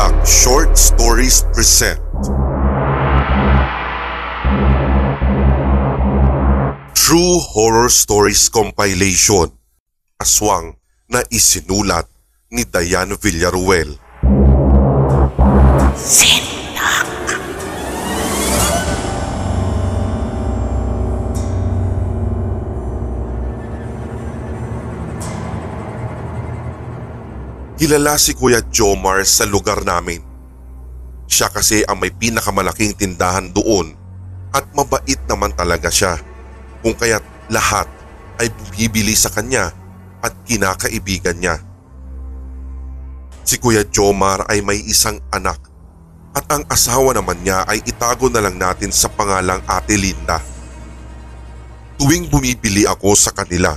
Duck Short Stories present. True Horror Stories Compilation. Aswang na isinulat ni Diane Villaruel Kilala si Kuya Jomar sa lugar namin. Siya kasi ang may pinakamalaking tindahan doon at mabait naman talaga siya. Kung kaya't lahat ay bumibili sa kanya at kinakaibigan niya. Si Kuya Jomar ay may isang anak at ang asawa naman niya ay itago na lang natin sa pangalang Ate Linda. Tuwing bumibili ako sa kanila,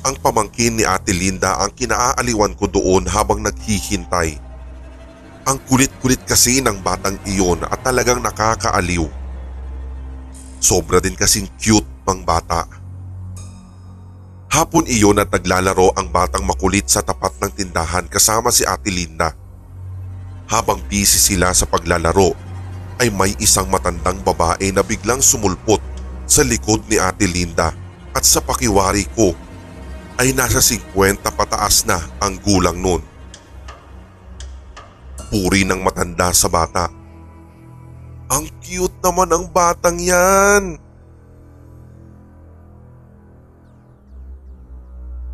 ang pamangkin ni Ate Linda ang kinaaaliwan ko doon habang naghihintay. Ang kulit-kulit kasi ng batang iyon at talagang nakakaaliw. Sobra din kasing cute ng bata. Hapon iyon at naglalaro ang batang makulit sa tapat ng tindahan kasama si Ate Linda. Habang busy sila sa paglalaro, ay may isang matandang babae na biglang sumulpot sa likod ni Ate Linda at sa pakiwari ko ay nasa 50 pataas na ang gulang nun. Puri ng matanda sa bata. Ang cute naman ang batang yan.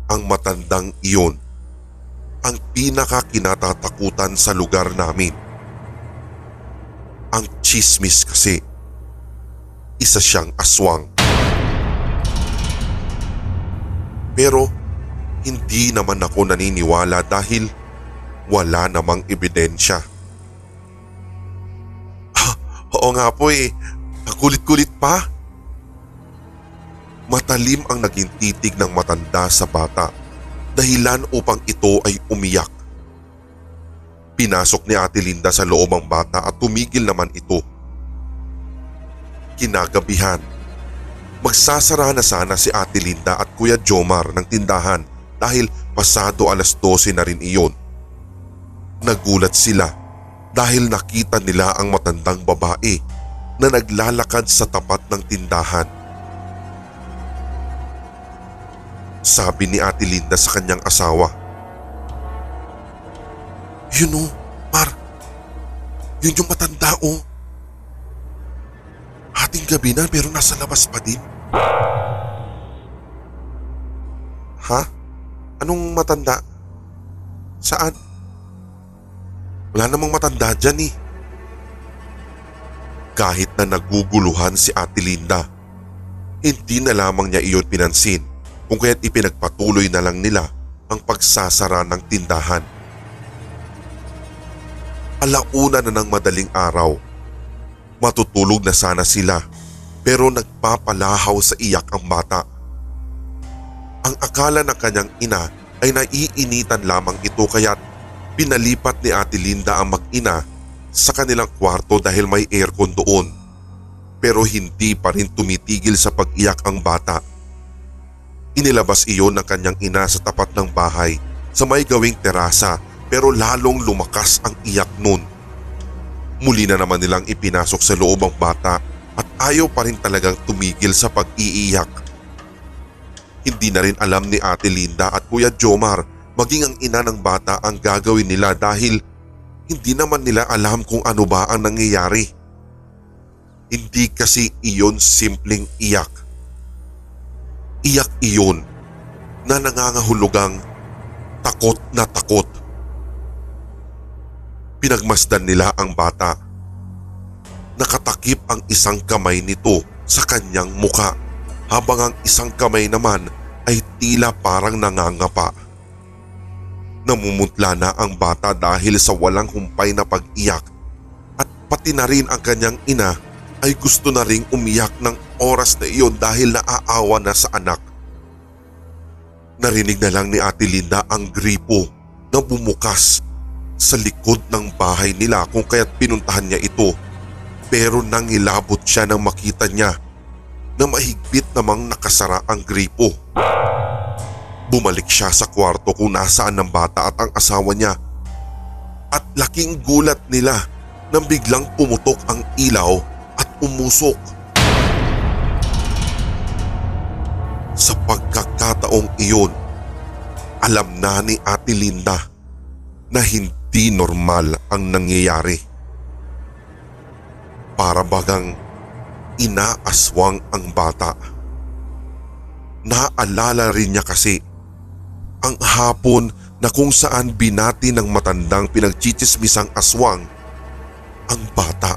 Ang matandang iyon ang pinaka kinatatakutan sa lugar namin. Ang chismis kasi, isa siyang aswang. Pero hindi naman ako naniniwala dahil wala namang ebidensya. Ah, oo nga po eh, kulit-kulit pa. Matalim ang naging titig ng matanda sa bata dahilan upang ito ay umiyak. Pinasok ni Ate Linda sa loob ang bata at tumigil naman ito. Kinagabihan, magsasara na sana si Ate Linda at Kuya Jomar ng tindahan dahil pasado alas 12 na rin iyon. Nagulat sila dahil nakita nila ang matandang babae na naglalakad sa tapat ng tindahan. Sabi ni Ate Linda sa kanyang asawa. Yun o, Mar. Yun yung matanda o. Hating gabi na pero nasa labas pa din. Ha? Anong matanda? Saan? Wala namang matanda dyan eh. Kahit na naguguluhan si Ate Linda, hindi na lamang niya iyon pinansin kung kaya't ipinagpatuloy na lang nila ang pagsasara ng tindahan. Alauna na ng madaling araw. Matutulog na sana sila pero nagpapalahaw sa iyak ang bata. Ang akala ng kanyang ina ay naiinitan lamang ito kaya't pinalipat ni Ate Linda ang mag-ina sa kanilang kwarto dahil may aircon doon. Pero hindi pa rin tumitigil sa pag-iyak ang bata. Inilabas iyon ng kanyang ina sa tapat ng bahay sa may gawing terasa pero lalong lumakas ang iyak nun. Muli na naman nilang ipinasok sa loob ang bata at ayaw pa rin talagang tumigil sa pag-iiyak. Hindi na rin alam ni Ate Linda at Kuya Jomar maging ang ina ng bata ang gagawin nila dahil hindi naman nila alam kung ano ba ang nangyayari. Hindi kasi iyon simpleng iyak Iyak iyon na nangangahulugang takot na takot. Pinagmasdan nila ang bata. Nakatakip ang isang kamay nito sa kanyang muka habang ang isang kamay naman ay tila parang nangangapa. Namumutla na ang bata dahil sa walang humpay na pag-iyak at pati na rin ang kanyang ina ay gusto na ring umiyak ng oras na iyon dahil naaawa na sa anak. Narinig na lang ni Ate Linda ang gripo na bumukas sa likod ng bahay nila kung kaya't pinuntahan niya ito. Pero nangilabot siya nang makita niya na mahigpit namang nakasara ang gripo. Bumalik siya sa kwarto kung nasaan ng bata at ang asawa niya. At laking gulat nila nang biglang pumutok ang ilaw at umusok. Sa pagkakataong iyon, alam na ni Ate Linda na hindi normal ang nangyayari. Para bagang inaaswang ang bata. Naalala rin niya kasi ang hapon na kung saan binati ng matandang pinagchichismisang aswang ang bata.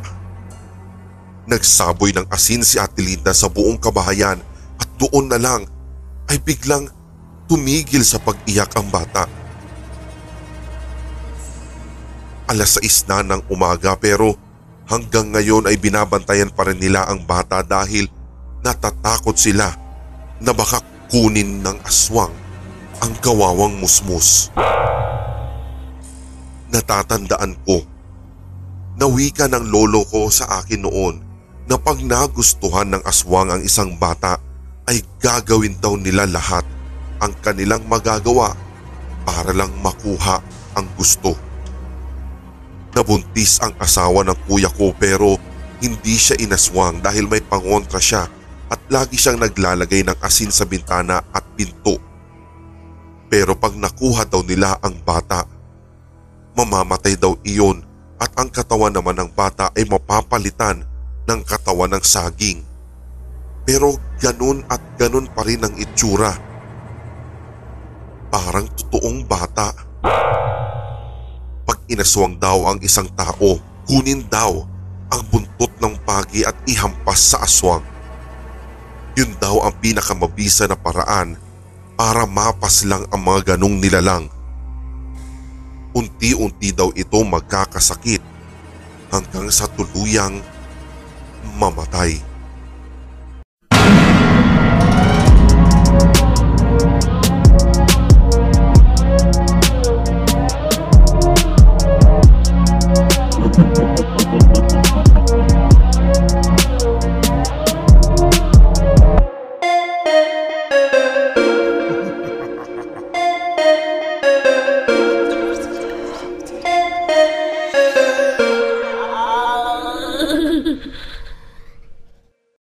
Nagsaboy ng asin si Ate Linda sa buong kabahayan at doon na lang ay biglang tumigil sa pag-iyak ang bata. Alas 6 na ng umaga pero hanggang ngayon ay binabantayan pa rin nila ang bata dahil natatakot sila na baka kunin ng aswang ang kawawang musmus. Natatandaan ko na wika ng lolo ko sa akin noon na pag nagustuhan ng aswang ang isang bata ay gagawin daw nila lahat ang kanilang magagawa para lang makuha ang gusto. Nabuntis ang asawa ng kuya ko pero hindi siya inaswang dahil may pangontra siya at lagi siyang naglalagay ng asin sa bintana at pinto. Pero pag nakuha daw nila ang bata, mamamatay daw iyon at ang katawan naman ng bata ay mapapalitan ng katawan ng saging. Pero ganun at ganun pa rin ang itsura. Parang totoong bata. Pag inaswang daw ang isang tao, kunin daw ang buntot ng pagi at ihampas sa aswang. Yun daw ang pinakamabisa na paraan para mapas lang ang mga ganong nilalang. Unti-unti daw ito magkakasakit hanggang sa tuluyang mamatay.